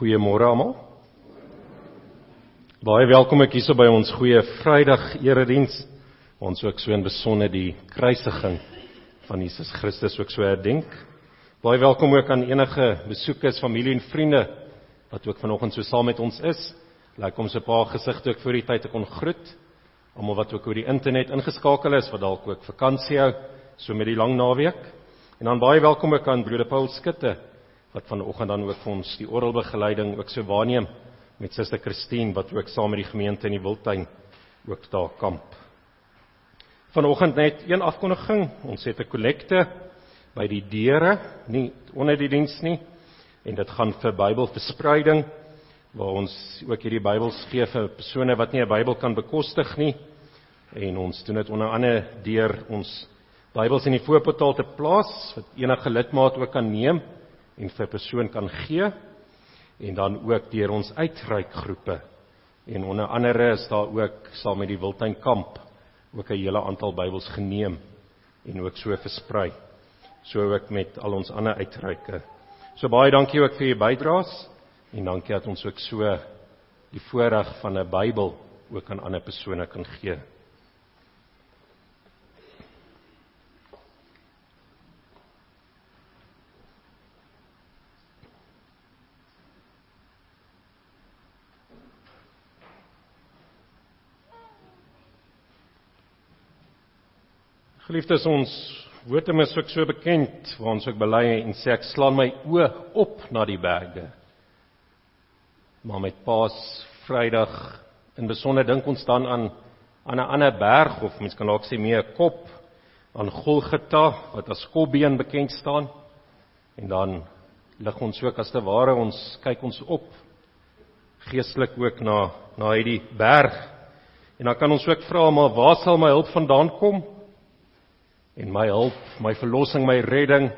Goeiemôre almal. Baie welkom ek hierso by ons goeie Vrydag erediens. Ons ook so in besonder die kruisiging van Jesus Christus ook so herdenk. Baie welkom ook aan enige besoekers, familie en vriende wat ook vanoggend so saam met ons is. Lyk om so 'n paar gesigte ook voor die tyd te kon groet. Almal wat ook oor die internet ingeskakel is wat dalk ook vakansie hou so met die lang naweek. En dan baie welkom ook aan broeder Paul Skutte wat vanoggend dan ook vir ons die orgelbegeleiding ook so waarneem met suster Christine wat ook saam met die gemeente in die Wildtuin ook daar kamp. Vanoggend net een afkondiging. Ons het 'n kollekte by die deure, nie onder die diens nie. En dit gaan vir Bybelverspreiding waar ons ook hierdie Bybels gee vir persone wat nie 'n Bybel kan bekostig nie. En ons doen dit onder andere deur ons Bybels in die voorportaal te plaas wat enige lidmaat ook kan neem en vir persoon kan gee en dan ook deur ons uitreikgroepe. En onder andere is daar ook saam met die Wildtuin kamp ook 'n hele aantal Bybels geneem en ook so versprei. So ook met al ons ander uitreike. So baie dankie ook vir u bydraes en dankie dat ons ook so die voorreg van 'n Bybel ook aan ander persone kan gee. Geliefdes ons woorde is ook so bekend waar ons ook bely en sê ek slaan my oë op na die berge. Maar met Paas Vrydag in besonder dink ons dan aan aan 'n ander berg of mens kan dalk sê meer kop aan Golgotha wat as Kopbeen bekend staan. En dan lig ons ook as te ware ons kyk ons op geestelik ook na na hierdie berg. En dan kan ons ook vra maar waar sal my hulp vandaan kom? En my hulp, my verlossing, my redding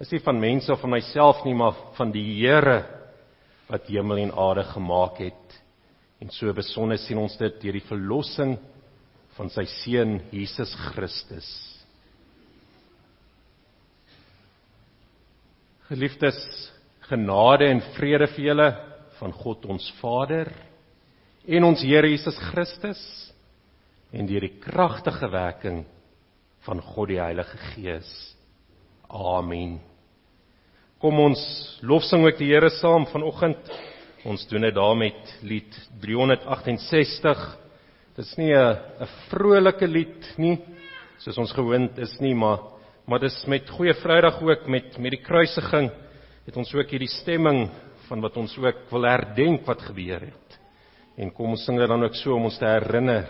is nie van mense of van myself nie, maar van die Here wat hemel en aarde gemaak het. En so besonder sien ons dit deur die verlossing van sy seun Jesus Christus. Geliefdes, genade en vrede vir julle van God ons Vader en ons Here Jesus Christus en deur die kragtige werking van God die Heilige Gees. Amen. Kom ons lofsing ook die Here saam vanoggend. Ons doen dit daar met lied 368. Dit's nie 'n 'n vrolike lied nie, soos ons gewoond is nie, maar maar dis met goeie Vrydag ook met met die kruisiging het ons ook hierdie stemming van wat ons ook wil herdenk wat gebeur het. En kom ons sing dit dan ook so om ons te herinner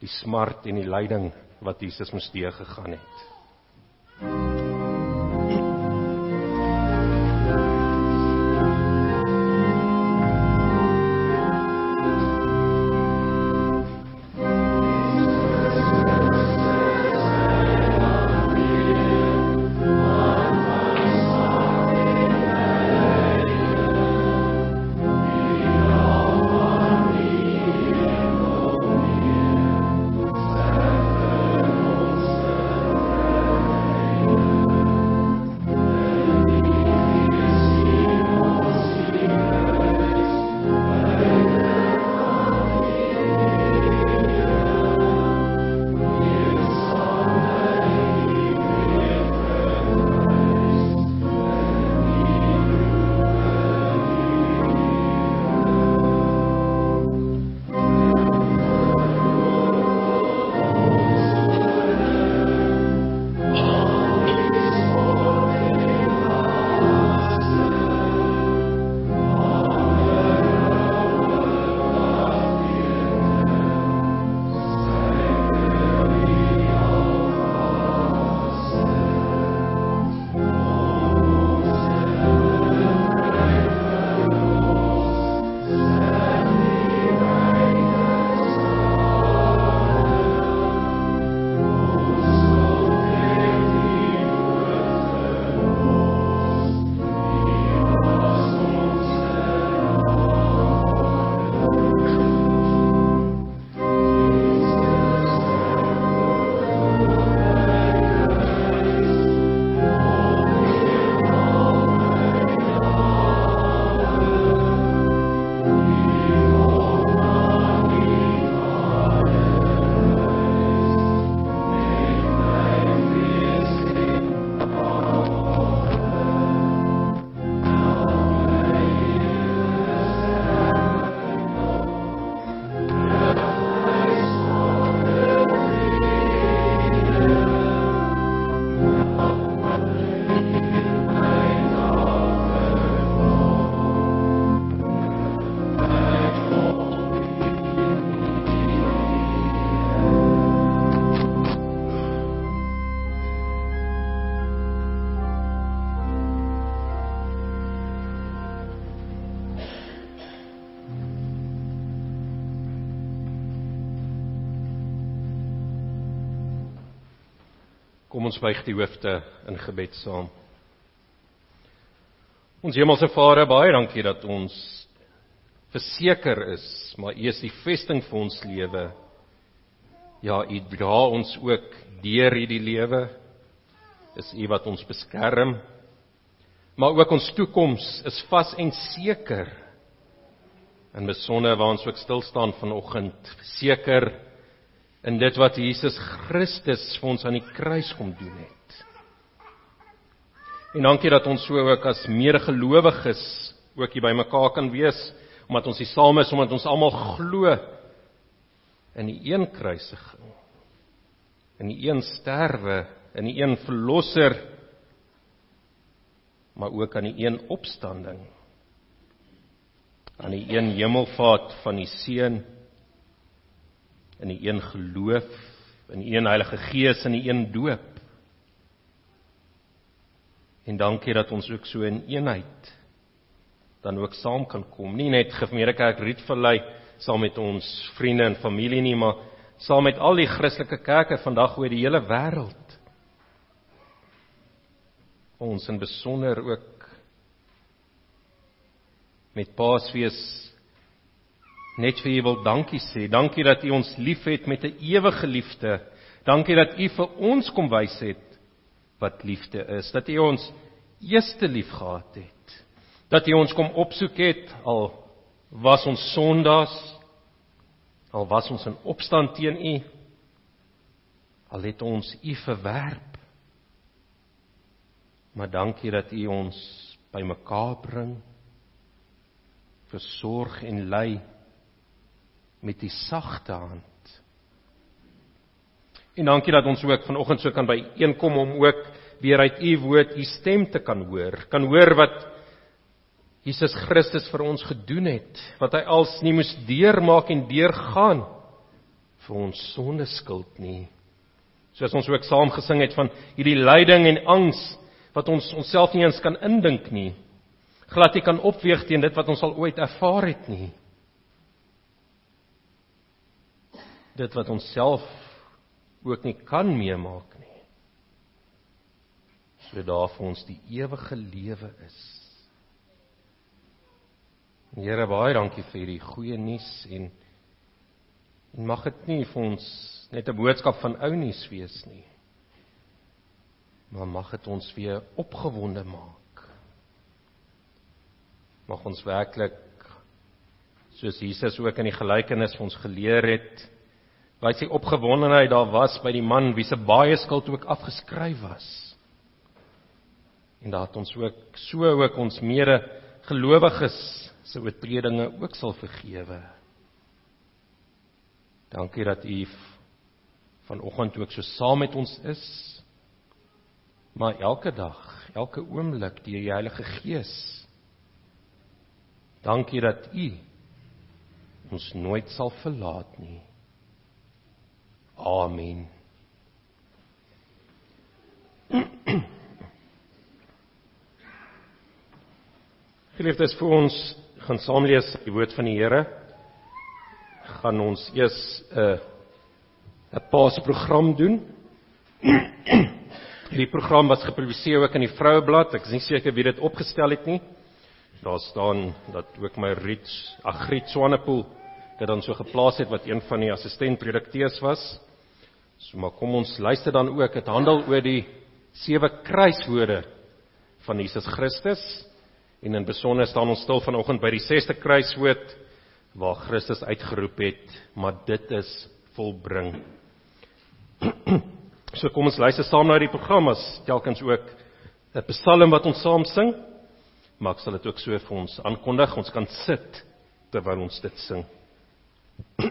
die smart en die lyding wat Jesus moes deurgegaan het. Buig die hoofde in gebed saam. Ons Hemelse Vader, baie dankie dat ons verseker is, maar U is die vesting vir ons lewe. Ja, U dra ons ook deur hierdie lewe. Is U wat ons beskerm. Maar ook ons toekoms is vas en seker. In besonder waar ons ook stil staan vanoggend, seker in dit wat Jesus Christus vir ons aan die kruis kom doen het. En dankie dat ons so ook as medegelowiges ook hier bymekaar kan wees omdat ons hier saam is omdat ons almal glo in die een kruisiging in die een sterwe in die een verlosser maar ook aan die een opstanding aan die een hemelvaart van die seun in die een geloof, in die een Heilige Gees en die een doop. En dankie dat ons ook so in eenheid dan ook saam kan kom. Nie net Gemeente Kerk Rietvallei saam met ons vriende en familie nie, maar saam met al die Christelike kerke vandag oor die hele wêreld. Ons in besonder ook met Paasfees net vir U wil dankie sê. Dankie dat U ons liefhet met 'n ewige liefde. Dankie dat U vir ons kom wys het wat liefde is. Dat U ons eerste lief gehad het. Dat U ons kom opsoek het al was ons sondaars al was ons in opstand teen U. Al het ons U verwerp. Maar dankie dat U ons bymekaar bring versorg en lei met die sagte hand. En dankie dat ons ook vanoggend so kan byeenkom om ook weer uit u woord u stem te kan hoor. Kan hoor wat Jesus Christus vir ons gedoen het, wat hy als nie moes deurmaak en deurgaan vir ons sonde skuld nie. Soos ons ook saam gesing het van hierdie lyding en angs wat ons onsself nie eens kan indink nie. Glad nie kan opweeg teen dit wat ons al ooit ervaar het nie. Dit wat ons self ook nie kan meemaak nie. So daar vir ons die ewige lewe is. Here baie dankie vir hierdie goeie nuus en en mag dit nie vir ons net 'n boodskap van ou nuus wees nie. Maar mag dit ons weer opgewonde maak. Mag ons werklik soos Jesus ook in die gelykenis vir ons geleer het Waar sy opgewondenheid daar was by die man wie se baie skuld ook afgeskryf was. En dat ons ook so ook ons mede gelowiges se oortredinge ook sal vergewe. Dankie dat u vanoggend ook so saam met ons is. Maar elke dag, elke oomblik deur die Heilige Gees. Dankie dat u ons nooit sal verlaat nie. Amen. Geliefdes, vir ons gaan saam lees die woord van die Here. Gaan ons eers 'n uh, 'n paasprogram doen. Hierdie program was gepubliseer ook in die Vroueblad. Ek is nie seker wie dit opgestel het nie. Daar staan dat ook my Riet Agriet Swanepoel dit dan so geplaas het wat een van die assistentredakteurs was. So maar kom ons luister dan ook. Dit handel oor die sewe kruiswoorde van Jesus Christus. En in besonder staan ons stil vanoggend by die 6ste kruiswoord waar Christus uitgeroep het, maar dit is volbring. So kom ons luister saam na die program as telkens ook 'n psalm wat ons saam sing. Maar ek sal dit ook so vir ons aankondig. Ons kan sit terwyl ons dit sing.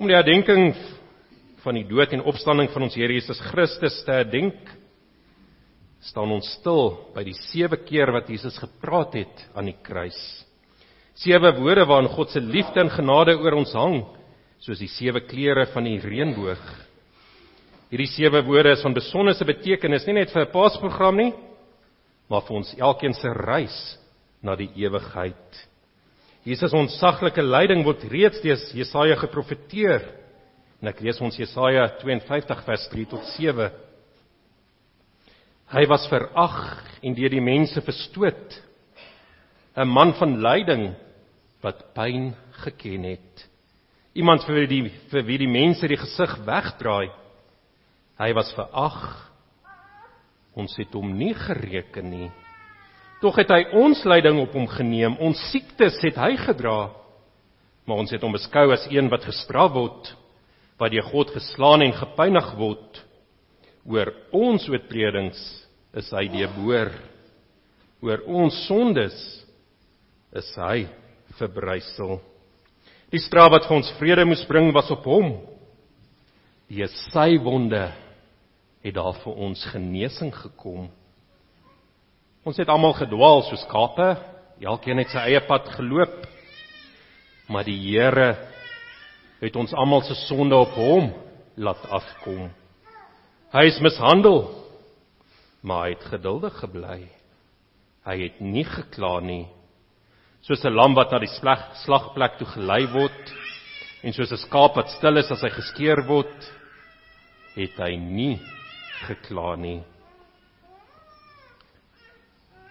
Om die herdenking van die dood en opstanding van ons Here Jesus Christus te herdenk, staan ons stil by die sewe keer wat Jesus gepraat het aan die kruis. Sewe woorde waarin God se liefde en genade oor ons hang, soos die sewe kleure van die reënboog. Hierdie sewe woorde is van besonderse betekenis nie net vir 'n Paasprogram nie, maar vir ons elkeen se reis na die ewigheid. Jesus onsaglike lyding word reeds deur Jesaja geprofeteer En ek lees ons Jesaja 52 vers 3 tot 7. Hy was verag en deur die mense verstoot. 'n Man van lyding wat pyn geken het. Iemand vir die vir wie die mense die gesig wegdraai. Hy was verag. Ons het hom nie gereken nie. Tog het hy ons lyding op hom geneem. Ons siektes het hy gedra. Maar ons het hom beskou as een wat gestraf word, wat deur God geslaan en gepynig word. Oor ons oortredings is hy deboor. Oor ons sondes is hy verbrysel. Die straf wat vir ons vrede moes bring was op hom. Deur sy wonde het daar vir ons genesing gekom. Ons het almal gedwaal soos skape, elkeen het sy eie pad geloop. Maar die Here het ons almal se sonde op hom laat afkom. Hy is mishandel, maar hy het geduldig gebly. Hy het nie gekla nie. Soos 'n lam wat na die slag, slagplek toe gelei word en soos 'n skaap wat stil is as hy geskeer word, het hy nie gekla nie.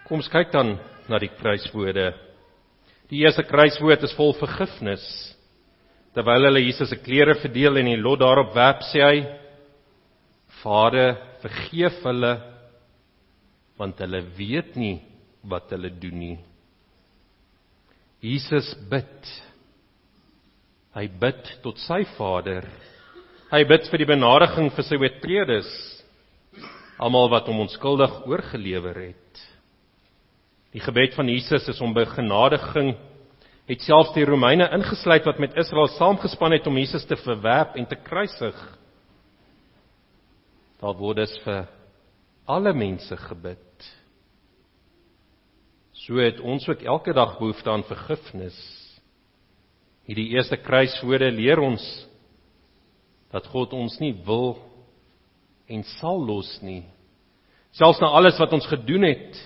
Kom ons kyk dan na die kruiswoorde. Die eerste kruiswoord is vol vergifnis. Terwyl hulle Jesus se klere verdeel en die lot daarop werp, sê hy: Vader, vergeef hulle want hulle weet nie wat hulle doen nie. Jesus bid. Hy bid tot sy Vader. Hy bid vir die benadiging vir sy oortredes, almal wat hom onskuldig oorgelewer het. Die gebed van Jesus is om begenadiging het selfs die Romeine ingesluit wat met Israel saamgespan het om Jesus te verwerp en te kruisig. Daar word dit vir alle mense gebid. So het ons ook elke dag behoefte aan vergifnis. Hierdie eerste kruiswoorde leer ons dat God ons nie wil en sal los nie. Selfs na alles wat ons gedoen het.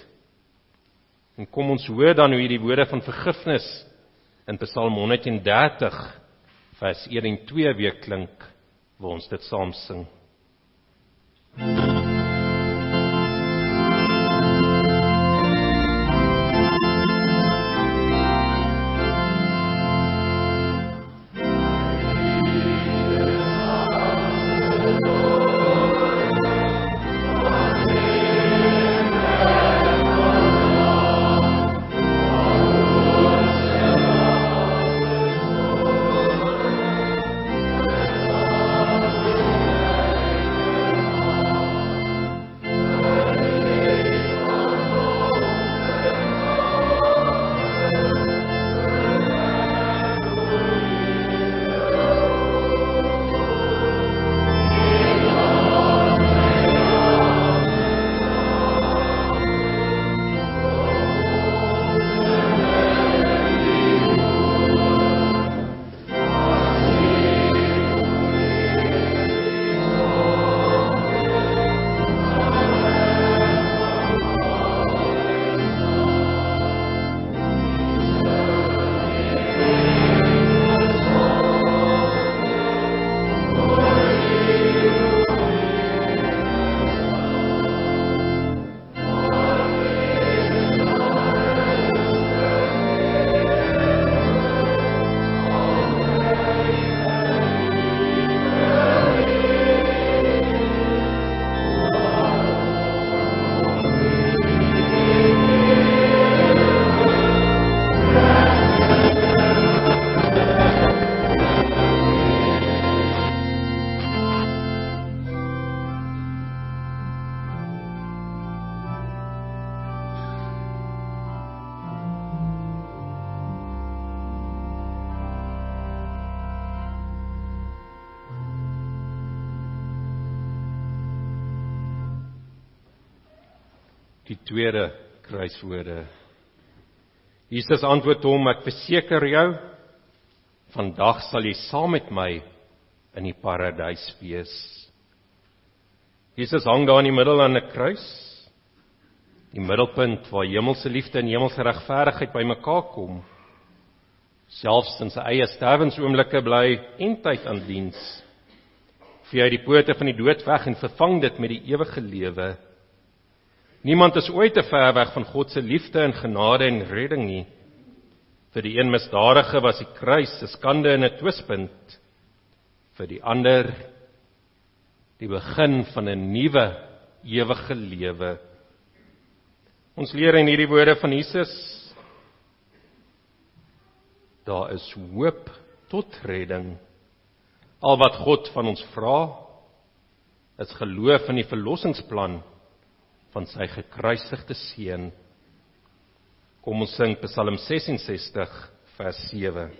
En kom ons hoor dan hoe hierdie woorde van vergifnis in Psalm 130 vers 1 en 2 weer klink waar ons dit saam sing. Thank you. Tweede kruiswoorde. Jesus antwoord hom: Ek verseker jou, vandag sal jy saam met my in die paradys wees. Jesus hang daar in die middel aan 'n kruis. Die middelpunt waar hemelse liefde en hemelse regverdigheid bymekaar kom. Selfs in sy eie sterwensoomblikke bly en tyd aan diens. Vee uit die pote van die dood weg en vervang dit met die ewige lewe. Niemand is ooit te ver weg van God se liefde en genade en redding nie. Vir die een misdadige was die kruis 'n skande en 'n twispunt. Vir die ander die begin van 'n nuwe ewige lewe. Ons leer in hierdie woorde van Jesus daar is hoop tot redding. Al wat God van ons vra is geloof in die verlossingsplan van sy gekruisigde seun. Kom ons sing Psalm 66 vers 7.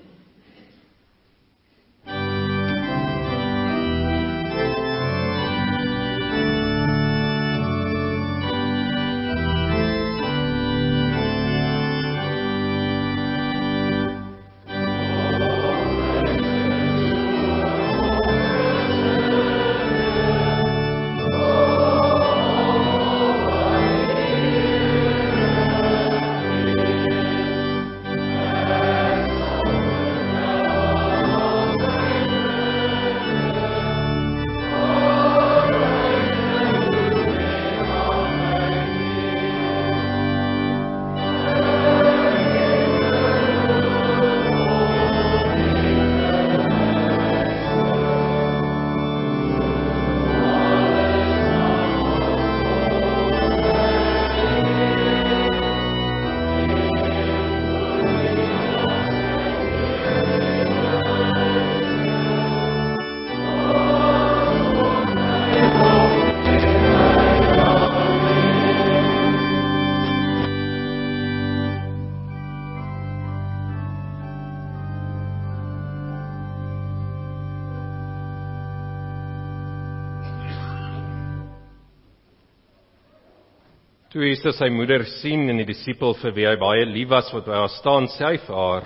Toe Jesus sy moeder sien en die disipel vir wie hy baie lief was wat by haar staan, sê hy vir haar: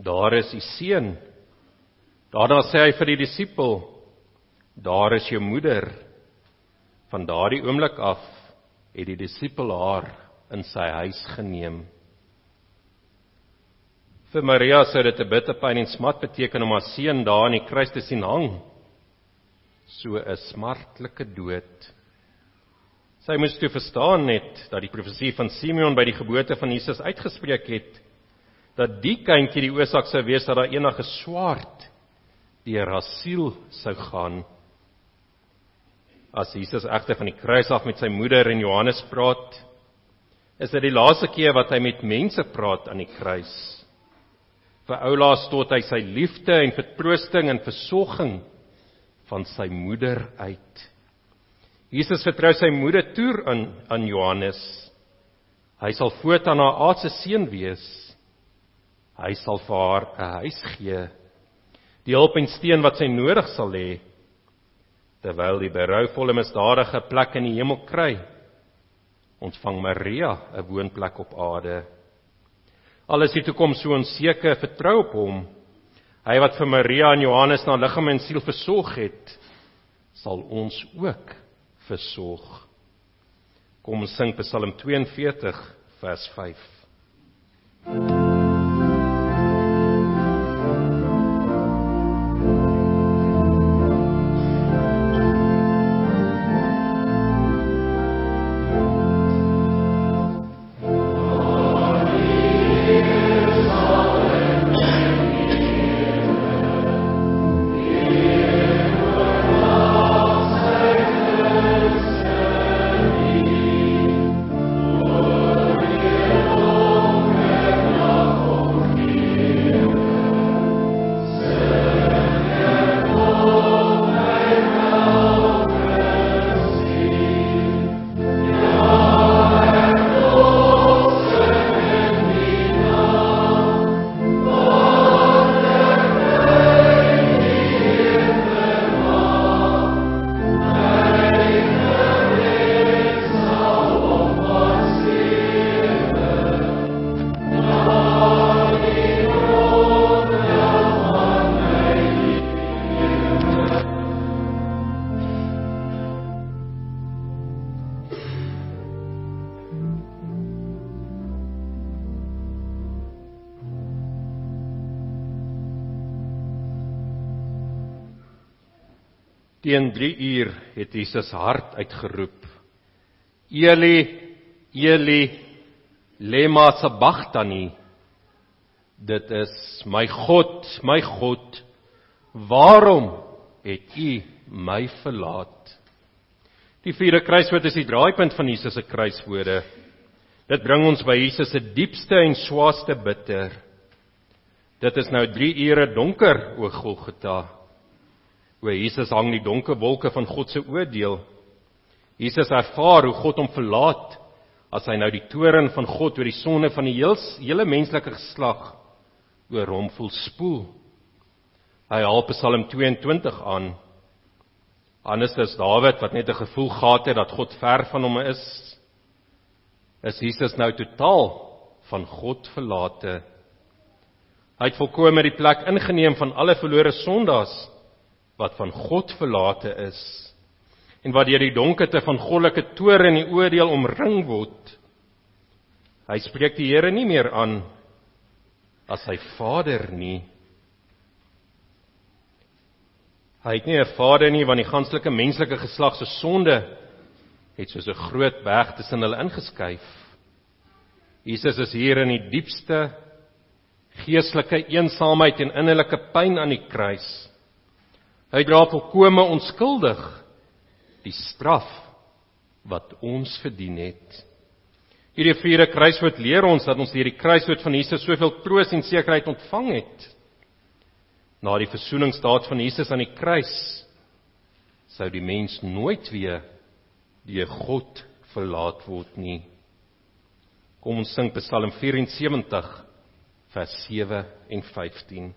"Daar is u seun." Daarna sê hy vir die disipel: "Daar is jou moeder." Van daardie oomblik af het die disipel haar in sy huis geneem. Vir Maria sou dit 'n bitter pyn en smart beteken om haar seun daar aan die kruis te sien hang. So 'n smartlike dood. Sy moes toe verstaan net dat die profesie van Simeon by die geboorte van Jesus uitgespreek het dat die kindjie die oorsaak sou wees dat daar enige swaard deur haar siel sou gaan. As Jesus egter van die kruis af met sy moeder en Johannes praat, is dit die laaste keer wat hy met mense praat aan die kruis. Vir oulaas tot hy sy liefde en vertroosting en versorging van sy moeder uit. Jesus vertrou sy moeder toe aan aan Johannes. Hy sal voortaan haar aardse seun wees. Hy sal vir haar 'n huis gee. Die hulp en steun wat sy nodig sal hê terwyl die berouvolle misdadige plek in die hemel kry. Ontvang Maria 'n woonplek op aarde. Alles die toekoms so onseker, vertrou op hom. Hy wat vir Maria en Johannes na liggaam en siel versorg het, sal ons ook versorg. Kom ons sing Psalm 42 vers 5. Teen 3 uur het Jesus hard uitgeroep: Eli, Eli, lema sabachthani. Dit is my God, my God, waarom het U my verlaat? Die vierde kruiswoord is die draaipunt van Jesus se kruiswoorde. Dit bring ons by Jesus se diepste en swaarste bitter. Dit is nou 3 ure donker o Golgotha. O Jesus hang die donker wolke van God se oordeel. Jesus ervaar hoe God hom verlaat as hy nou die toorn van God oor die sonde van die heel, hele menslike geslag oor hom voel spoel. Hy haal Psalm 22 aan. Anders as Dawid wat net 'n gevoel gehad het dat God ver van hom is, is Jesus nou totaal van God verlate. Hy het volkome die plek ingeneem van alle verlore sondaars wat van God verlate is en wat deur die donkerte van goddelike toorn en die oordeel omring word. Hy spreek die Here nie meer aan as sy Vader nie. Hy het nie 'n Vader nie want die ganslike menslike geslag se sonde het soos 'n groot berg tussen hulle ingeskuif. Jesus is hier in die diepste geestelike eensaamheid en innerlike pyn aan die kruis. Hy dra volkome onskuldig die straf wat ons verdien het. Hierdie vierde kruiswoord leer ons dat ons deur die kruiswoord van Jesus soveel troos en sekerheid ontvang het. Na die versoeningsdaad van Jesus aan die kruis sou die mens nooit weer deur God verlaat word nie. Kom ons sing Psalm 74 vers 7 en 15.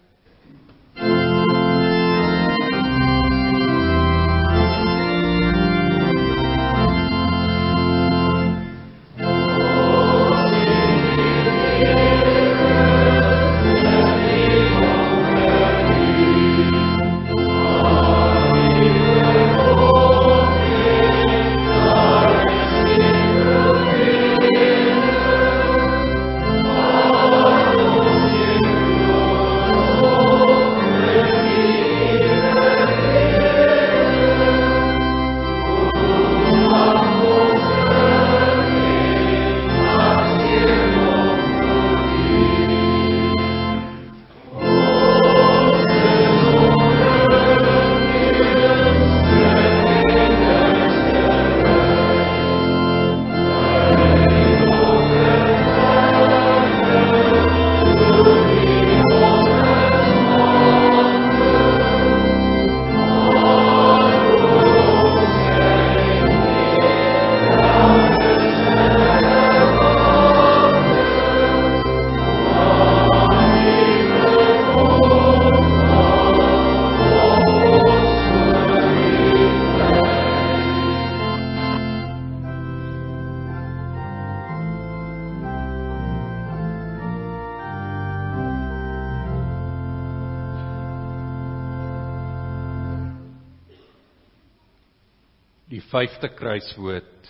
Vyfde kruiswoord.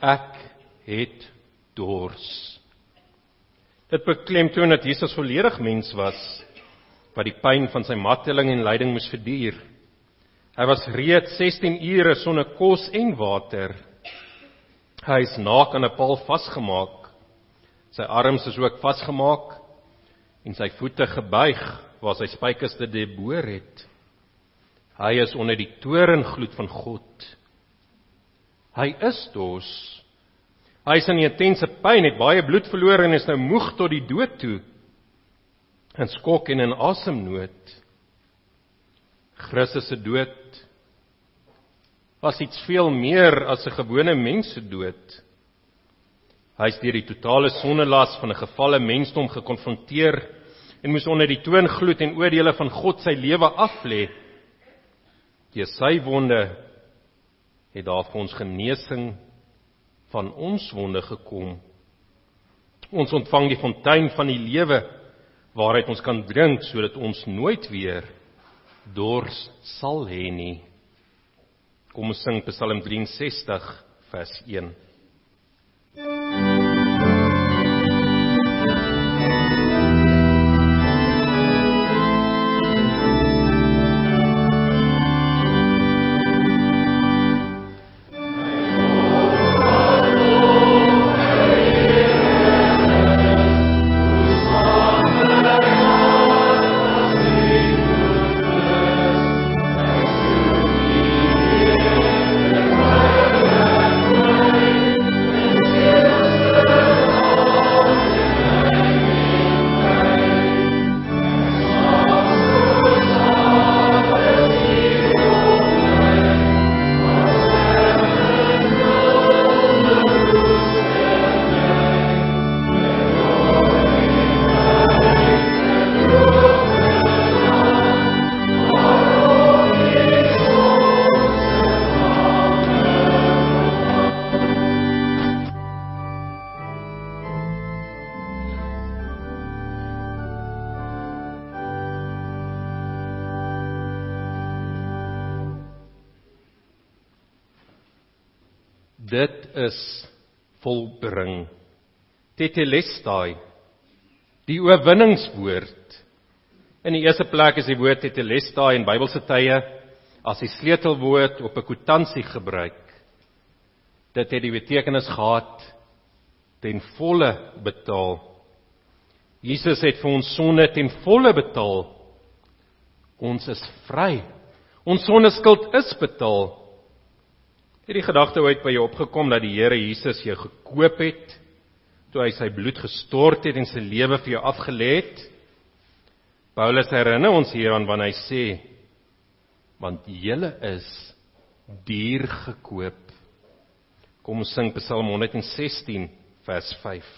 Ek het dors. Dit beklemtoon dat Jesus volledig mens was wat die pyn van sy marteling en lyding moes verduur. Hy was reeds 16 ure sonder kos en water. Hy is naak aan 'n paal vasgemaak. Sy arms is ook vasgemaak en sy voete gebuig waar sy spykers te deboor het. Hy is onder die toorngloed van God. Hy is dors. Hy is in intense pyn, het baie bloed verloor en is nou moeg tot die dood toe. In skok en in asemnood. Christus se dood was iets veel meer as 'n gewone mens se dood. Hy is deur die totale sondelas van 'n gefalle mensdom gekonfronteer en moes onder die toongloed en oordeele van God sy lewe aflê. Deur sy wonde het daar vir ons genesing van ons wonde gekom. Ons ontvang die fontein van die lewe waaruit ons kan drink sodat ons nooit weer dors sal hê nie. Kom ons sing Psalm 63 vers 1. Dit is volbring. Tetelestai die oorwinningswoord. In die eerste plek is die woord tetelestai in Bybelse tye as die sleutelwoord op 'n kwitansie gebruik. Dit het die betekenis gehad ten volle betaal. Jesus het vir ons sonde ten volle betaal. Ons is vry. Ons sondeskuld is betaal. Het die gedagte ooit by jou opgekom dat die Here Jesus jou gekoop het toe hy sy bloed gestort het en sy lewe vir jou afgelê het? Paulus herinner ons hieraan wanneer hy sê want julle is duur gekoop. Kom ons sing Psalm 116 vers 5.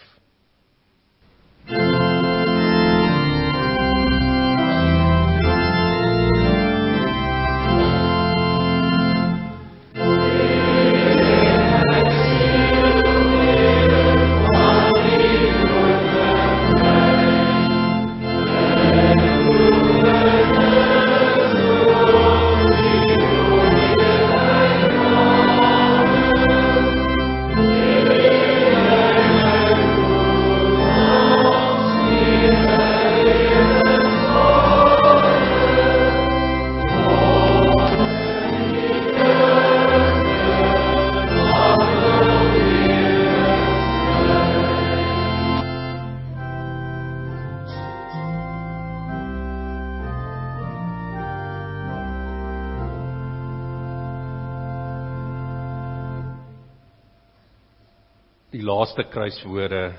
Kruiswoorde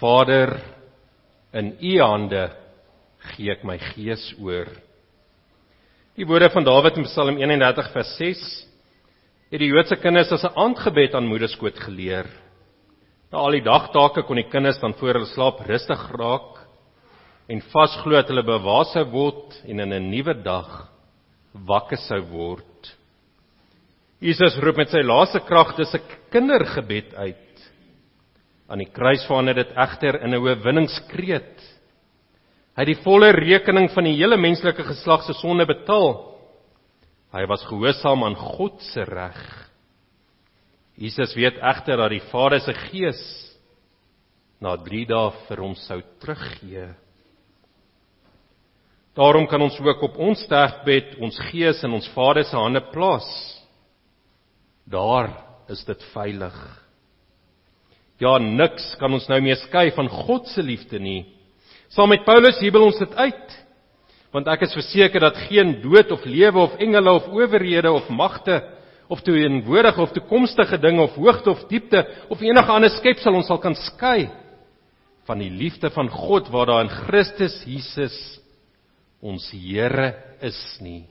Vader in u hande gee ek my gees oor. Die woorde van Dawid in Psalm 31 vers 6 het die Joodse kinders as 'n aandgebed aan moederskoot geleer. Na al die dagtake kon die kinders dan voor hulle slaap rustig raak en vasglo dat hulle bewaar sou word en in 'n nuwe dag wakker sou word. Jesus roep met sy laaste krag dis 'n kindergebed uit. Aan die kruis verander dit egter in 'n oorwinningskreet. Hy het die volle rekening van die hele menslike geslag se sonde betaal. Hy was gehoorsaam aan God se reg. Jesus weet egter dat die Vader se Gees na 3 dae vir hom sou teruggee. Daarom kan ons ook op ons sterfbed ons gees in ons Vader se hande plaas. Daar is dit veilig. Ja, niks kan ons nou meer skei van God se liefde nie. Saam met Paulus jubel ons dit uit. Want ek is verseker dat geen dood of lewe of engele of owerhede of magte of teenwoordige of toekomstige dinge of hoogte of diepte of enige ander skepsel ons sal kan skei van die liefde van God wat daar in Christus Jesus ons Here is nie.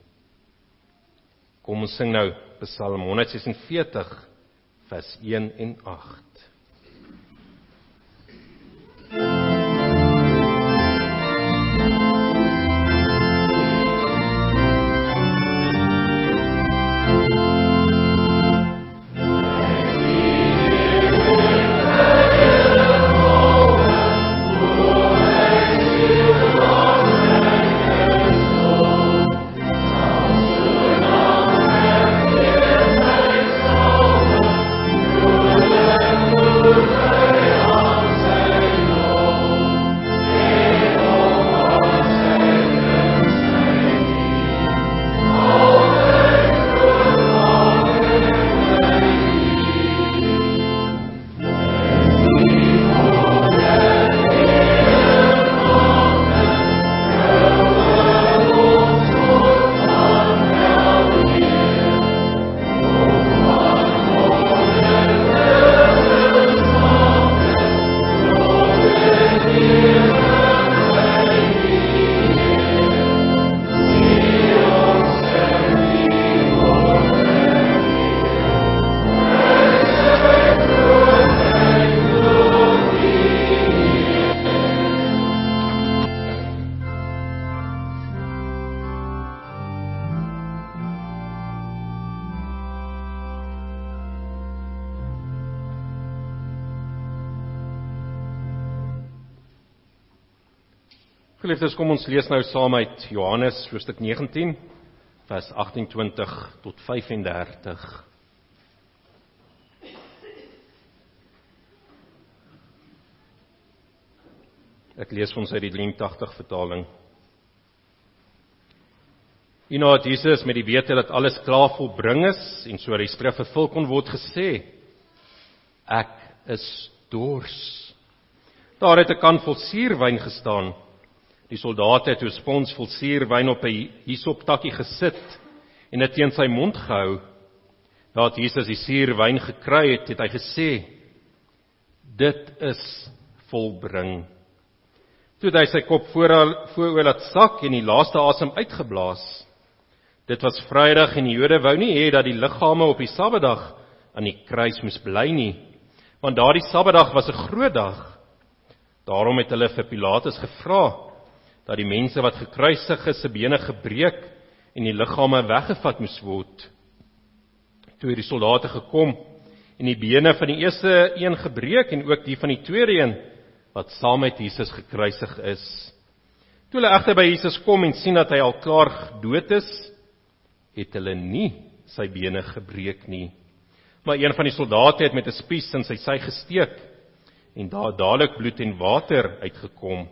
Kom ons sing nou Psalm 146 vers 1 en 8. Geliefdes, kom ons lees nou saam uit Johannes hoofstuk 19 vers 28 tot 35. Ek lees ons uit die 83 vertaling. Hierna het Jesus met die wete dat alles klaar volbring is en so dat die skrif vervul kon word gesê: Ek is dors. Daar het 'n kan vol suurwyn gestaan. Die soldate het 'n spons vol suurwyn op 'n hisoptakkie gesit en dit teen sy mond gehou. Nadat Jesus die suurwyn gekry het, het hy gesê: Dit is volbring. Toe hy sy kop voor vooroor laat sak en die laaste asem uitgeblaas. Dit was Vrydag en die Jode wou nie hê dat die liggame op die Sabbatdag aan die kruis moes bly nie, want daardie Sabbatdag was 'n groot dag. Daarom het hulle vir Pilatus gevra dat die mense wat gekruisig is se bene gebreek en die liggame weggevat moes word. Toe het die soldate gekom en die bene van die eerste een gebreek en ook die van die tweede een wat saam met Jesus gekruisig is. Toe hulle egter by Jesus kom en sien dat hy al klaar dood is, het hulle nie sy bene gebreek nie. Maar een van die soldate het met 'n spies in sy sy gesteek en daar dadelik bloed en water uitgekom.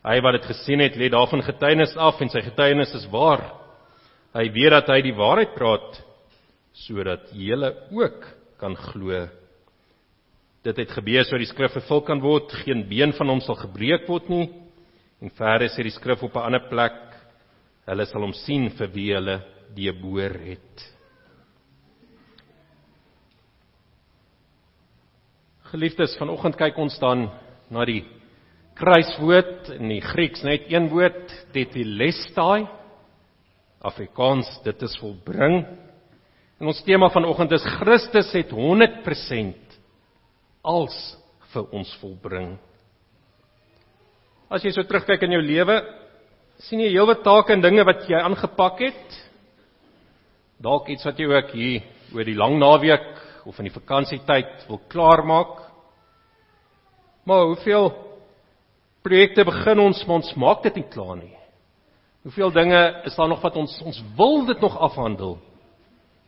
Hy wat dit gesien het, lê daarvan getuienis af en sy getuienis is waar. Hy weet dat hy die waarheid praat sodat julle ook kan glo. Dit het gebeur sodat die skrif vervul kan word, geen been van hom sal gebreek word nie. En verder sê die skrif op 'n ander plek, hulle sal hom sien vir wie hulle deboor het. Geliefdes, vanoggend kyk ons dan na die kruiswoord in die Grieks net een woord, tetelestai. Afrikaans, dit is volbring. En ons tema vanoggend is Christus het 100% als vir ons volbring. As jy so terugkyk in jou lewe, sien jy heelwat take en dinge wat jy aangepak het dalk iets wat jy ook hier oor die lang naweek of in die vakansietyd wil klaarmaak. Maar hoeveel projekte begin ons maar ons maak dit nie klaar nie. Hoeveel dinge is daar nog wat ons ons wil dit nog afhandel?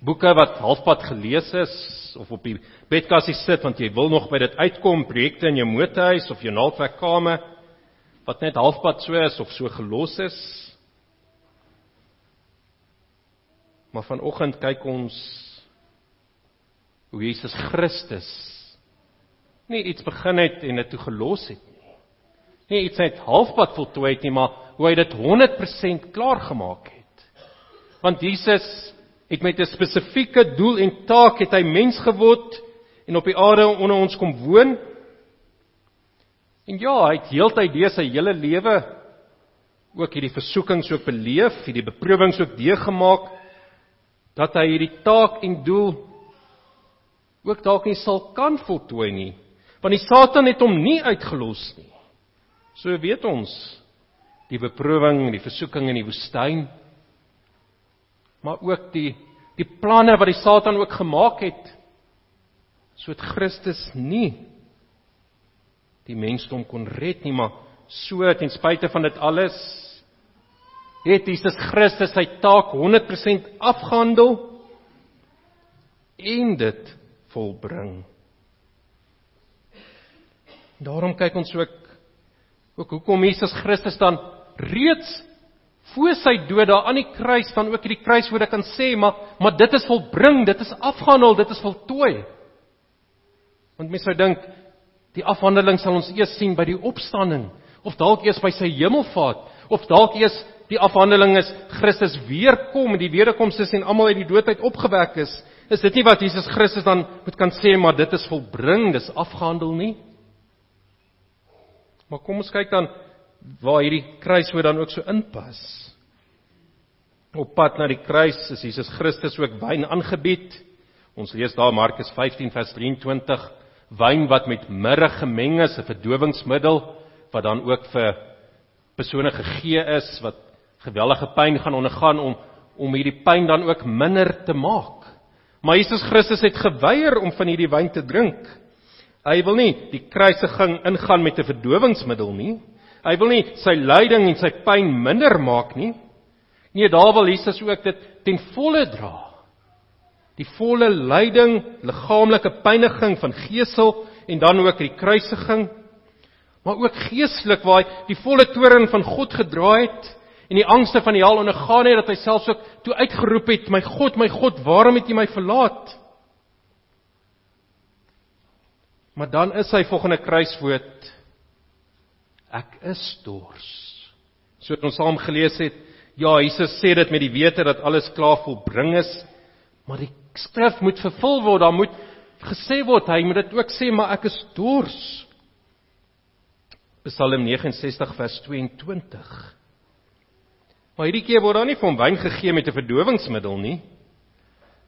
Boeke wat halfpad gelees is of op die bedkassie sit want jy wil nog by dit uitkom, projekte in jou motorhuis of jou naaldwerkkamer wat net halfpad so is of so gelos is. Maar vanoggend kyk ons hoe Jesus Christus nie iets begin het en dit toe gelos het nie. Iets net halfpad voltooi het nie, maar hoe hy dit 100% klaar gemaak het. Want Jesus het met 'n spesifieke doel en taak het hy mens geword en op die aarde onder ons kom woon. En ja, hy het heeltyd deur sy hele lewe ook hierdie versoekings ook beleef, hierdie beproewings ook deurgemaak dat hy hierdie taak en doel ook dalk nie sal kan voltooi nie want die satan het hom nie uitgelos nie so weet ons die beproewing die versoeking in die woestyn maar ook die die planne wat die satan ook gemaak het sodat Christus nie die mensdom kon red nie maar so ten spyte van dit alles het Jesus Christus sy taak 100% afgehandel en dit volbring. Daarom kyk ons ook ook hoekom Jesus Christus dan reeds voor sy dood daar aan die kruis dan ook hierdie kruiswoorde kan sê, maar maar dit is volbring, dit is afgehandel, dit is voltooi. Want mense sou dink die afhandeling sal ons eers sien by die opstanding of dalk eers by sy hemelvaart of dalk eers die afhandeling is Christus weer kom, die wederkoms is en almal uit die dood uit opgewek is, is dit nie wat Jesus Christus dan moet kan sê maar dit is volbring, dis afgehandel nie. Maar kom ons kyk dan waar hierdie kruis hoe dan ook so inpas. Op pad na die kruis is Jesus Christus ook wyn aangebied. Ons lees daar Markus 15 vers 23, wyn wat met mirre gemeng is, 'n verdowingsmiddel wat dan ook vir persone gegee is wat geweldige pyn gaan ondergaan om om hierdie pyn dan ook minder te maak. Maar Jesus Christus het geweier om van hierdie wyn te drink. Hy wil nie die kruisiging ingaan met 'n verdowingsmiddel nie. Hy wil nie sy lyding en sy pyn minder maak nie. Nee, daar wil Jesus ook dit ten volle dra. Die volle lyding, liggaamlike pyniging van gesel en dan ook die kruisiging. maar ook geestelik waar hy die volle toorn van God gedra het en die angste van die hel ondergaan het dat hy selfs ook toe uitgeroep het my God my God waarom het jy my verlaat maar dan is hy volgende kruiswoord ek is dors so ons saam gelees het ja Jesus sê dit met die wete dat alles klaar volbring is maar die skrif moet vervul word daar moet gesê word hy moet dit ook sê maar ek is dors Psalm 69 vers 22. Maar hierdie keer word daar nie van wyn gegee met 'n verdowingsmiddel nie.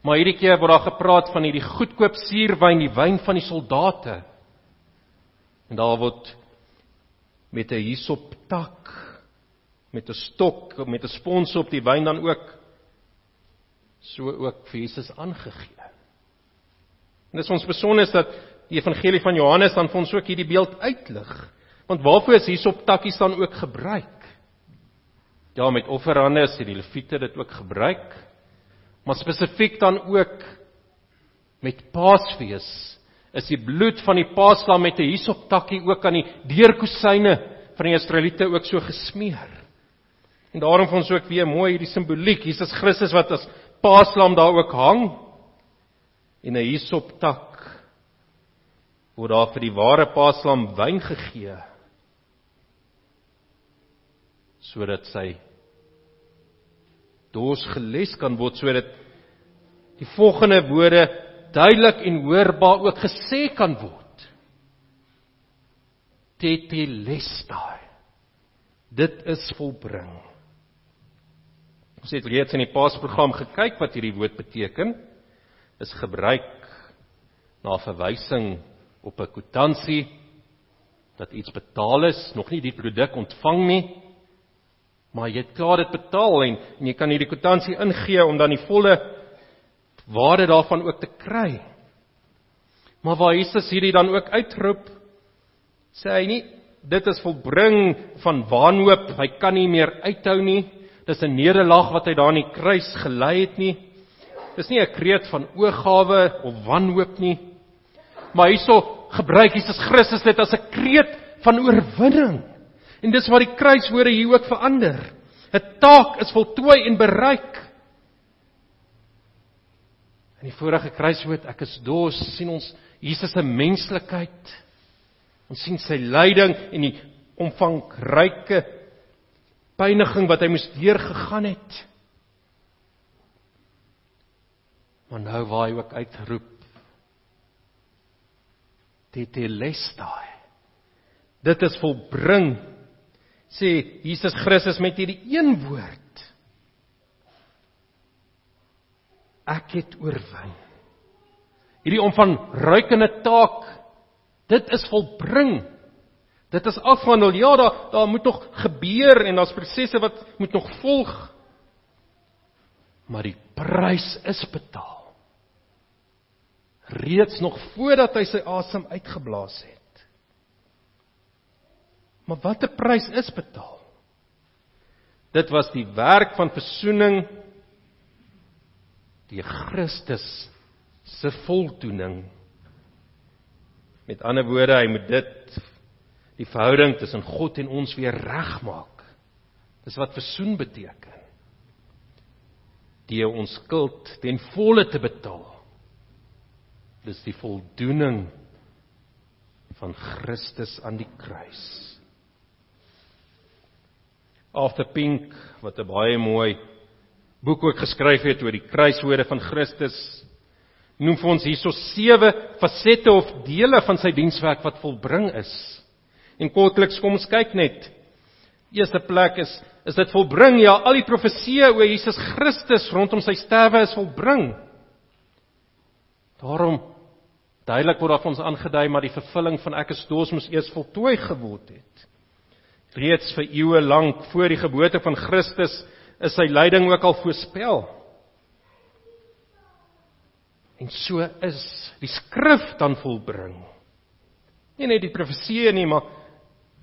Maar hierdie keer word daar gepraat van hierdie goedkoop suurwyn, die wyn van die soldate. En daar word met 'n hisop tak met 'n stok met 'n spons op die wyn dan ook so ook vir Jesus aangegee. En dit is ons besonder dat die evangelie van Johannes dan vir ons ook hierdie beeld uitlig. Want waarvoor is hierop takkies dan ook gebruik? Ja, met offerande is die leviete dit ook gebruik. Maar spesifiek dan ook met Paasfees is die bloed van die paaslam met 'n hysop takkie ook aan die deurkusyne van die Israeliete ook so gesmeer. En daarom vir ons ook weer mooi hierdie simboliek, Jesus Christus wat as paaslam daar ook hang en 'n hysop tak word daar vir die ware paaslam wyn gegee sodat sy dors geles kan word sodat die volgende woorde duidelik en hoorbaar ook gesê kan word. Tetelestai. Dit is volbring. Ons het reeds in die Paasprogram gekyk wat hierdie woord beteken. Is gebruik na verwysing op 'n kwitansie dat iets betaal is, nog nie die produk ontvang nie maar jy het klaar dit betaal en, en jy kan hierdie kwitansie ingee om dan die volle waarde daarvan ook te kry. Maar waar Jesus hierdie dan ook uitroep, sê hy nie dit is volbring van wanhoop, hy kan nie meer uithou nie. Dis 'n nederlaag wat hy daar aan die kruis gelei het nie. Dis nie 'n kreet van oorgawe of wanhoop nie. Maar hierso gebruik Jesus Christus dit as 'n kreet van oorwinning. En dis waar die kruiswoorde hier ook verander. 'n Taak is voltooi en bereik. In die vorige kruiswoord ek is dors sien ons Jesus se menslikheid. Ons sien sy lyding en die omvangryke pyniging wat hy moes deurgegaan het. Maar nou waar hy ook uitroep Tetelestai. Dit is volbring sê Jesus Christus met hierdie een woord. Ek het oorwin. Hierdie om van ruikende taak dit is volbring. Dit is afhandel. Ja, daar daar moet nog gebeur en daar's prosesse wat moet nog volg. Maar die prys is betaal. Reeds nog voordat hy sy asem uitgeblaas het. Maar watter prys is betaal? Dit was die werk van verzoening die Christus se voldoening. Met ander woorde, hy moet dit die verhouding tussen God en ons weer regmaak. Dis wat versoen beteken. Die ons skuld ten volle te betaal. Dis die voldoening van Christus aan die kruis. After Pink wat 'n baie mooi boek ook geskryf het oor die kruiswoorde van Christus noem vir ons hierso sewe fasette of dele van sy dienswerk wat volbring is. En kortliks kom ons kyk net. Eerste plek is is dit volbring ja al die profeseë oor Jesus Christus rondom sy sterwe is volbring. Daarom duidelik word daar vir ons aangedui maar die vervulling van ek is doos moes eers voltooi geword het. Reeds vir eeue lank voor die geboorte van Christus is sy lyding ook al voorspel. En so is die skrif dan volbring. Nie net die profeseë nie, maar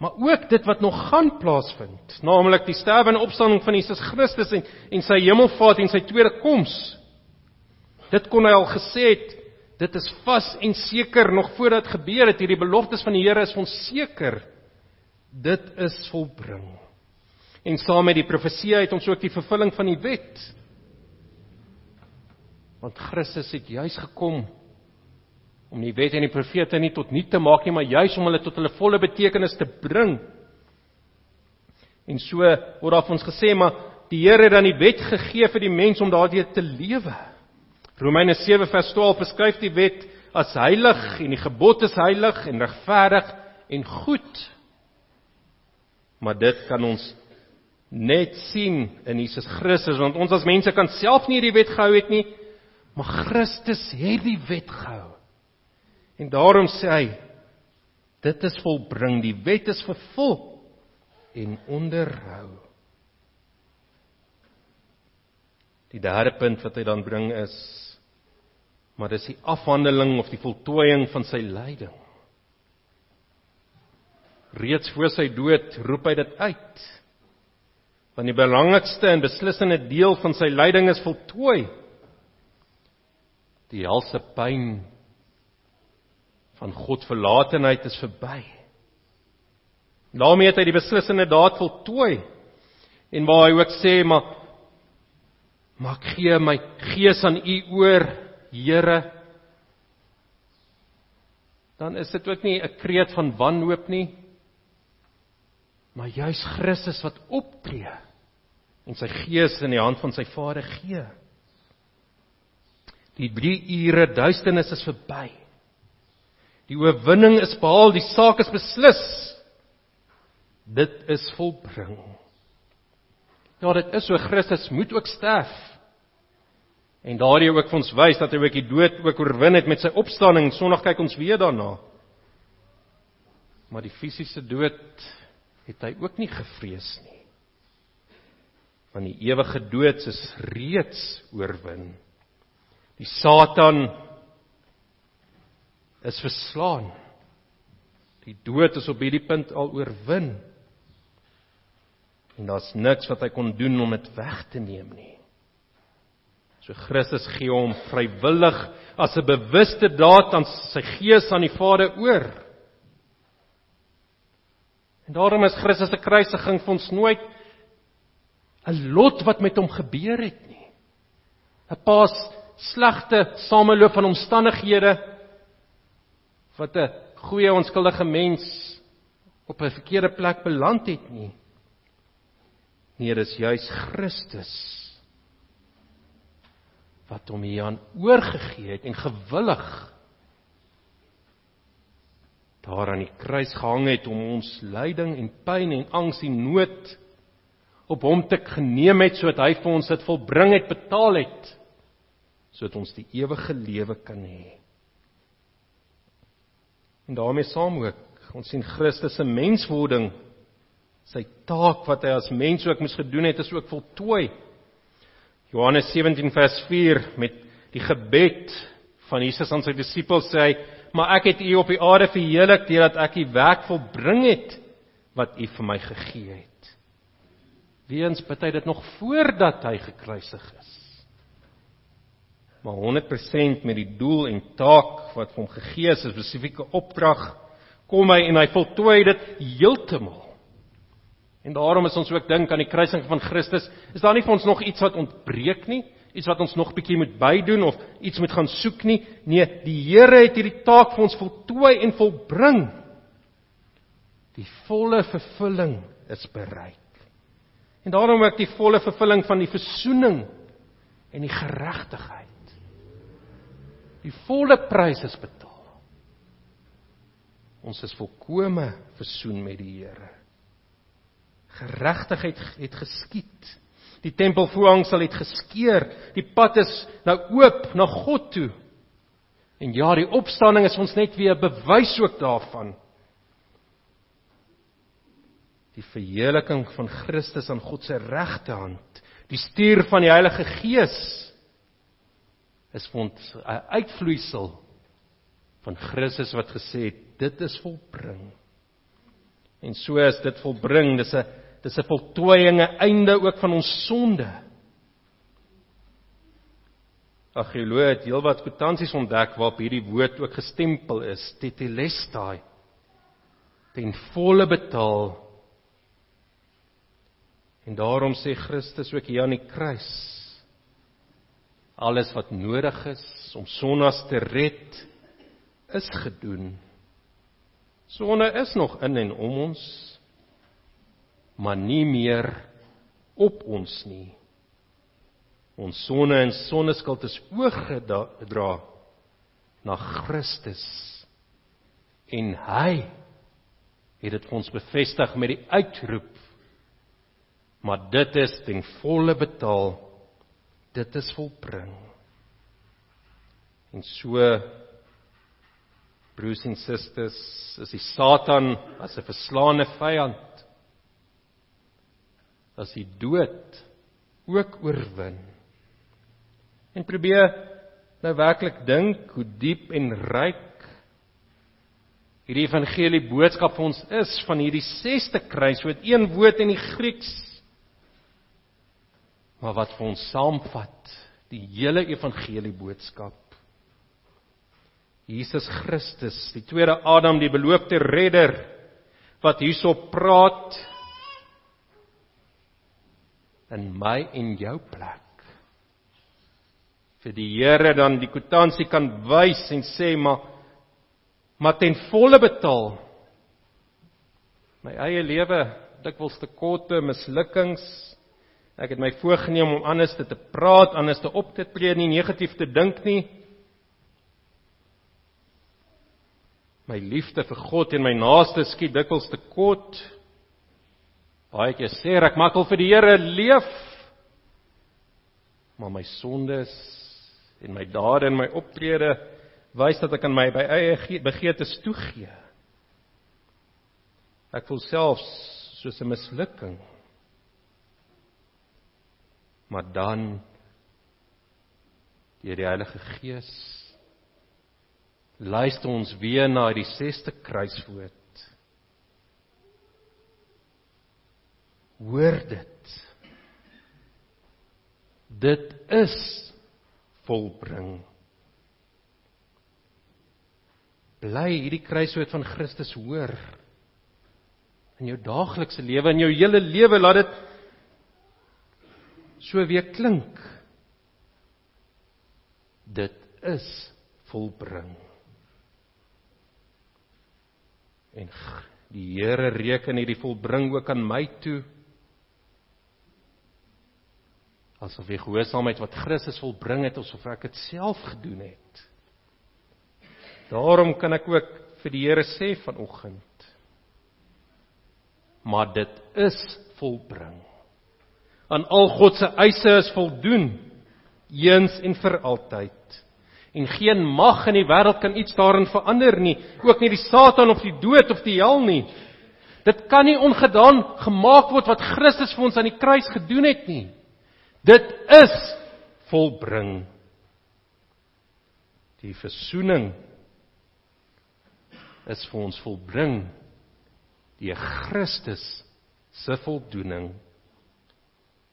maar ook dit wat nog gaan plaasvind, naamlik die sterwe en opstanding van Jesus Christus en en sy hemelvaart en sy tweede koms. Dit kon hy al gesê het, dit is vas en seker nog voordat gebeur het hierdie beloftes van die Here is ons seker Dit is volbring. En saam met die profesie het ons ook die vervulling van die wet. Want Christus het juis gekom om die wet en die profete nie tot nul te maak nie, maar juis om hulle tot hulle volle betekenis te bring. En so word daar vir ons gesê maar die Here het dan die wet gegee vir die mens om daardie te lewe. Romeine 7 vers 12 beskryf die wet as heilig en die gebod is heilig en regverdig en goed. Maar dit kan ons net sien in Jesus Christus want ons as mense kan self nie die wet gehou het nie, maar Christus het die wet gehou. En daarom sê hy dit is volbring, die wet is vervul en onderhou. Die derde punt wat hy dan bring is maar dis die afhandeling of die voltooiing van sy lyding. Reeds voor sy dood roep hy dit uit. Want die belangrikste en beslissende deel van sy lyding is voltooi. Die helse pyn van God verlatenheid is verby. daarmee het hy die beslissende daad voltooi. En waar hy ook sê maar maar ek gee my gees aan u oor Here dan is dit ook nie 'n kreet van wanhoop nie maar juis Christus wat optree en sy gees in die hand van sy Vader gee. Die 3 ure duisternis is verby. Die oorwinning is behaal, die saak is beslis. Dit is volbring. Ja, dit is so Christus moet ook sterf. En daardie ook vir ons wys dat hy ook die dood ook oorwin het met sy opstanding. Sondag kyk ons weer daarna. Maar die fisiese dood het hy ook nie gevrees nie. Want die ewige dood is reeds oorwin. Die Satan is verslaan. Die dood is op hierdie punt al oorwin. En daar's niks wat hy kon doen om dit weg te neem nie. So Christus gee hom vrywillig as 'n bewuste daad aan sy gees aan die Vader oor. En daarom is Christus se kruisiging vir ons nooit 'n lot wat met hom gebeur het nie. 'n Pas slegte sameloop van omstandighede wat 'n goeie onskuldige mens op 'n verkeerde plek beland het nie. Nee, dis juis Christus wat hom hier aan oorgegee het en gewillig daar aan die kruis gehang het om ons lyding en pyn en angs en nood op hom te geneem het sodat hy vir ons dit volbring het betaal het sodat ons die ewige lewe kan hê. En daarmee saam ook ons sien Christus se menswording sy taak wat hy as mens ook moes gedoen het is ook voltooi Johannes 17 vers 4 met die gebed van Jesus aan sy disippels sê hy: "Maar ek het u op die aarde verheerlik deurdat ek die werk volbring het wat u vir my gegee het." Weens hy dit nog voordat hy gekruisig is. Maar 100% met die doel en taak wat vir hom gegee is, 'n spesifieke opdrag, kom hy en hy voltooi dit heeltemal. En daarom is ons ook dink aan die kruising van Christus, is daar nie vir ons nog iets wat ontbreek nie, iets wat ons nog bietjie moet bydoen of iets moet gaan soek nie. Nee, die Here het hierdie taak vir ons voltooi en volbring. Die volle vervulling is bereik. En daarom ook die volle vervulling van die verzoening en die geregtigheid. Die volle prys is betaal. Ons is volkome versoen met die Here. Geregtigheid het geskied. Die tempelvoorhangsel het geskeur. Die pad is nou oop na God toe. En ja, die opstanding is ons net weer 'n bewys ook daarvan. Die verheerliking van Christus aan God se regterhand, die stuur van die Heilige Gees is vir ons 'n uitvloeisel van Christus wat gesê het dit is volbring. En so is dit volbring, dis 'n dis 'n voltooiing, 'n einde ook van ons sonde. Aggeloe het heelwat kwitansies ontdek waarop hierdie woord ook gestempel is, tetelestai. ten volle betaal. En daarom sê Christus ook hier aan die kruis alles wat nodig is om sondas te red is gedoen. Sonde is nog in en om ons, maar nie meer op ons nie. Ons sonde en sondeskuld is oorgedra na Christus. En hy het dit vir ons bevestig met die uitroep maar dit is ten volle betaal dit is volbring en so broers en susters is die satan as 'n verslaane vyand as die dood ook oorwin. En probeer nou werklik dink hoe diep en ryk hierdie evangelie boodskap vir ons is van hierdie sesde kruis met een woord in die Grieks maar wat vir ons saamvat die hele evangelie boodskap. Jesus Christus die tweede Adam die beloofde redder wat hierso praat in my en jou plek vir die Here dan die kwitansie kan wys en sê maar maar ten volle betaal. My eie lewe dikwels tekorte, mislukkings. Ek het my voorgenem om anders te, te praat, anders te op te tree, nie negatief te dink nie. My liefde vir God en my naaste skiet dikwels tekort. Baie keer sê ek maak al vir die Here leef. Maar my sondes en my dade en my optrede wys dat ek aan my by eie begeertes toegee. Ek voel selfs soos 'n mislukking. Maar dan deur die Heilige Gees luister ons weer na die 6ste kruiswoord. Hoor dit. Dit is volbring. bly hierdie kruiswoord van Christus hoor in jou daaglikse lewe in jou hele lewe laat dit so weer klink dit is volbring en die Here reken hierdie volbring ook aan my toe asof die gehoorsaamheid wat Christus volbring het asof ek dit self gedoen het Daarom kan ek ook vir die Here sê vanoggend. Maar dit is volbring. Aan al God se eise is voldoen eens en vir altyd. En geen mag in die wêreld kan iets daarin verander nie, ook nie die Satan of die dood of die hel nie. Dit kan nie ongedaan gemaak word wat Christus vir ons aan die kruis gedoen het nie. Dit is volbring. Die versoening is vir ons volbring deur Christus se voldoening.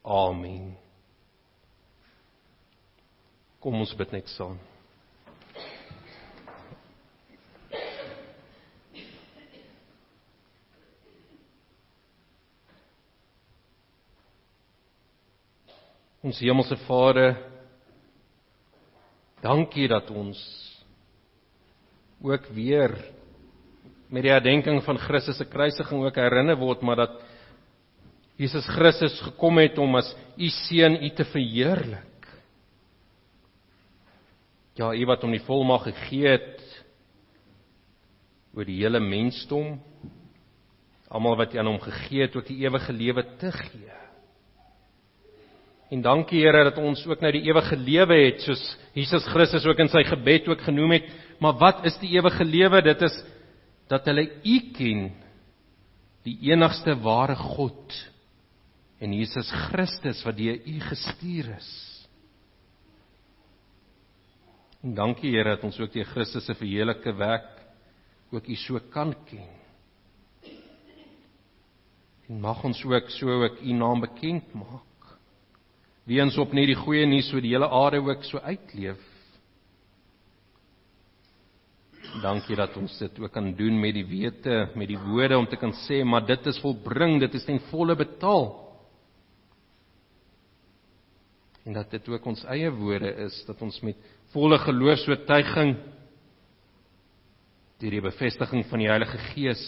Amen. Kom ons bid net saam. Ons hemelse Vader, dankie dat ons ook weer met die herdenking van Christus se kruisiging ook herinner word, maar dat Jesus Christus gekom het om as u seun u te verheerlik. Ja, u wat hom die volmag gegee het oor die hele mensdom, almal wat aan hom gegee het ook die ewige lewe te gee. En dankie Here dat ons ook nou die ewige lewe het soos Jesus Christus ook in sy gebed ook genoem het. Maar wat is die ewige lewe? Dit is dat hulle U ken, die enigste ware God en Jesus Christus wat deur U gestuur is. En dankie Here dat ons ook deur Christus se verheerlike werk ook U so kan ken. En mag ons ook so ook U naam bekend maak. Weens op net die goeie nuus so die hele aarde ook so uitleef Dankie dat ons dit ook kan doen met die wete, met die woorde om te kan sê, maar dit is volbring, dit is ten volle betaal. En dat dit ook ons eie woorde is dat ons met volle geloofsvertuiging deur die bevestiging van die Heilige Gees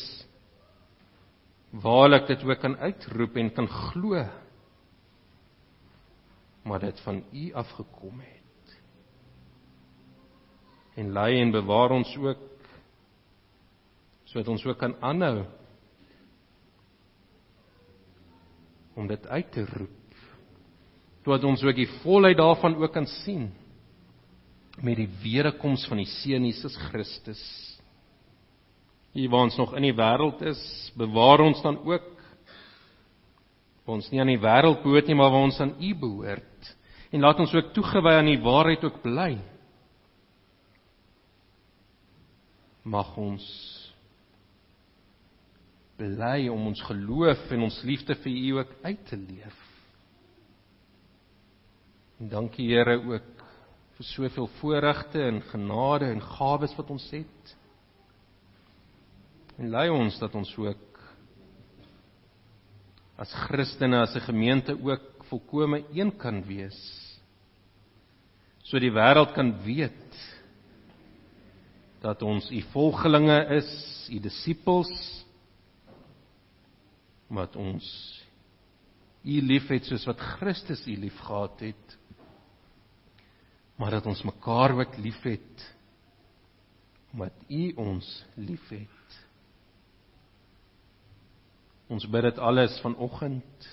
waarlik dit ook kan uitroep en kan glo maar dit van U afgekom het en lei en bewaar ons ook sodat ons ook kan aanhou om dit uit te roep sodat ons ook die volheid daarvan ook kan sien met die wederkoms van die Seun Jesus Christus. Hier waar ons nog in die wêreld is, bewaar ons dan ook ons nie aan die wêreld behoort nie, maar waar ons aan U behoort. En laat ons ook toegewy aan die waarheid ook bly. mag ons bely om ons geloof en ons liefde vir U ook uit te leef. En dankie Here ook vir soveel voorregte en genade en gawes wat ons het. En lei ons dat ons ook as Christene as 'n gemeente ook volkome een kan wees. So die wêreld kan weet dat ons u volgelinge is, u disippels, wat ons u liefhet soos wat Christus u liefgehad het, maar dat ons mekaar ook liefhet omdat u ons liefhet. Ons bid dit alles vanoggend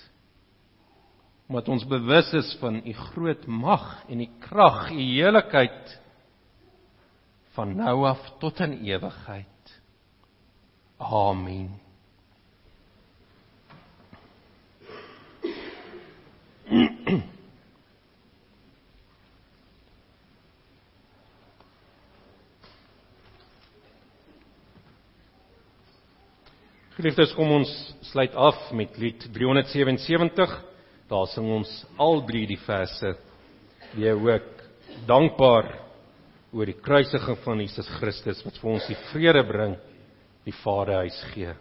omdat ons bewus is van u groot mag en u krag, u heiligheid van nou af tot in ewigheid. Amen. Geliefdes, kom ons sluit af met lied 377. Daar sing ons al drie die verse. Wie ook dankbaar oor die kruisiging van Jesus Christus wat vir ons die vrede bring, die Vaderhuis gee.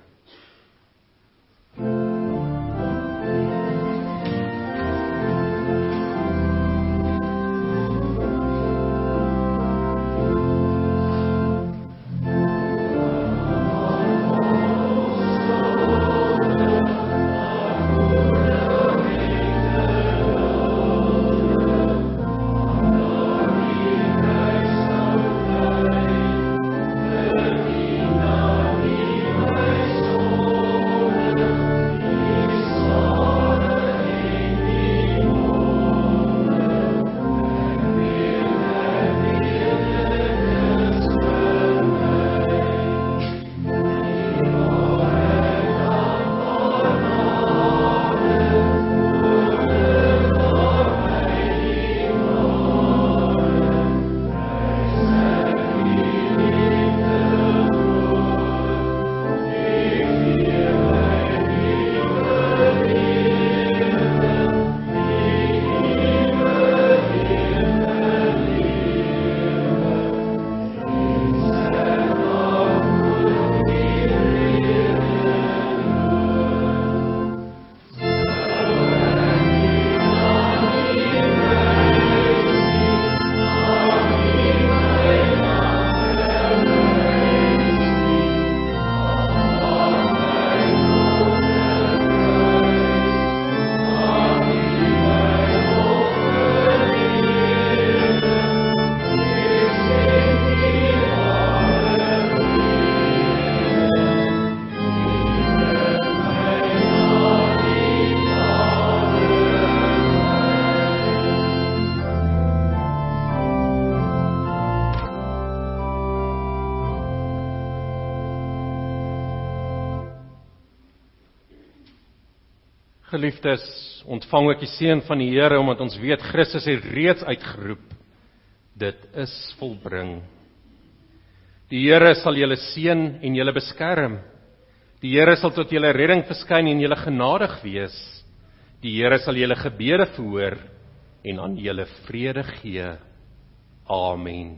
Geliefdes, ontvang ook die seën van die Here omdat ons weet Christus het reeds uitgeroep. Dit is volbring. Die Here sal julle seën en julle beskerm. Die Here sal tot julle redding verskyn en julle genadig wees. Die Here sal julle gebede verhoor en aan julle vrede gee. Amen.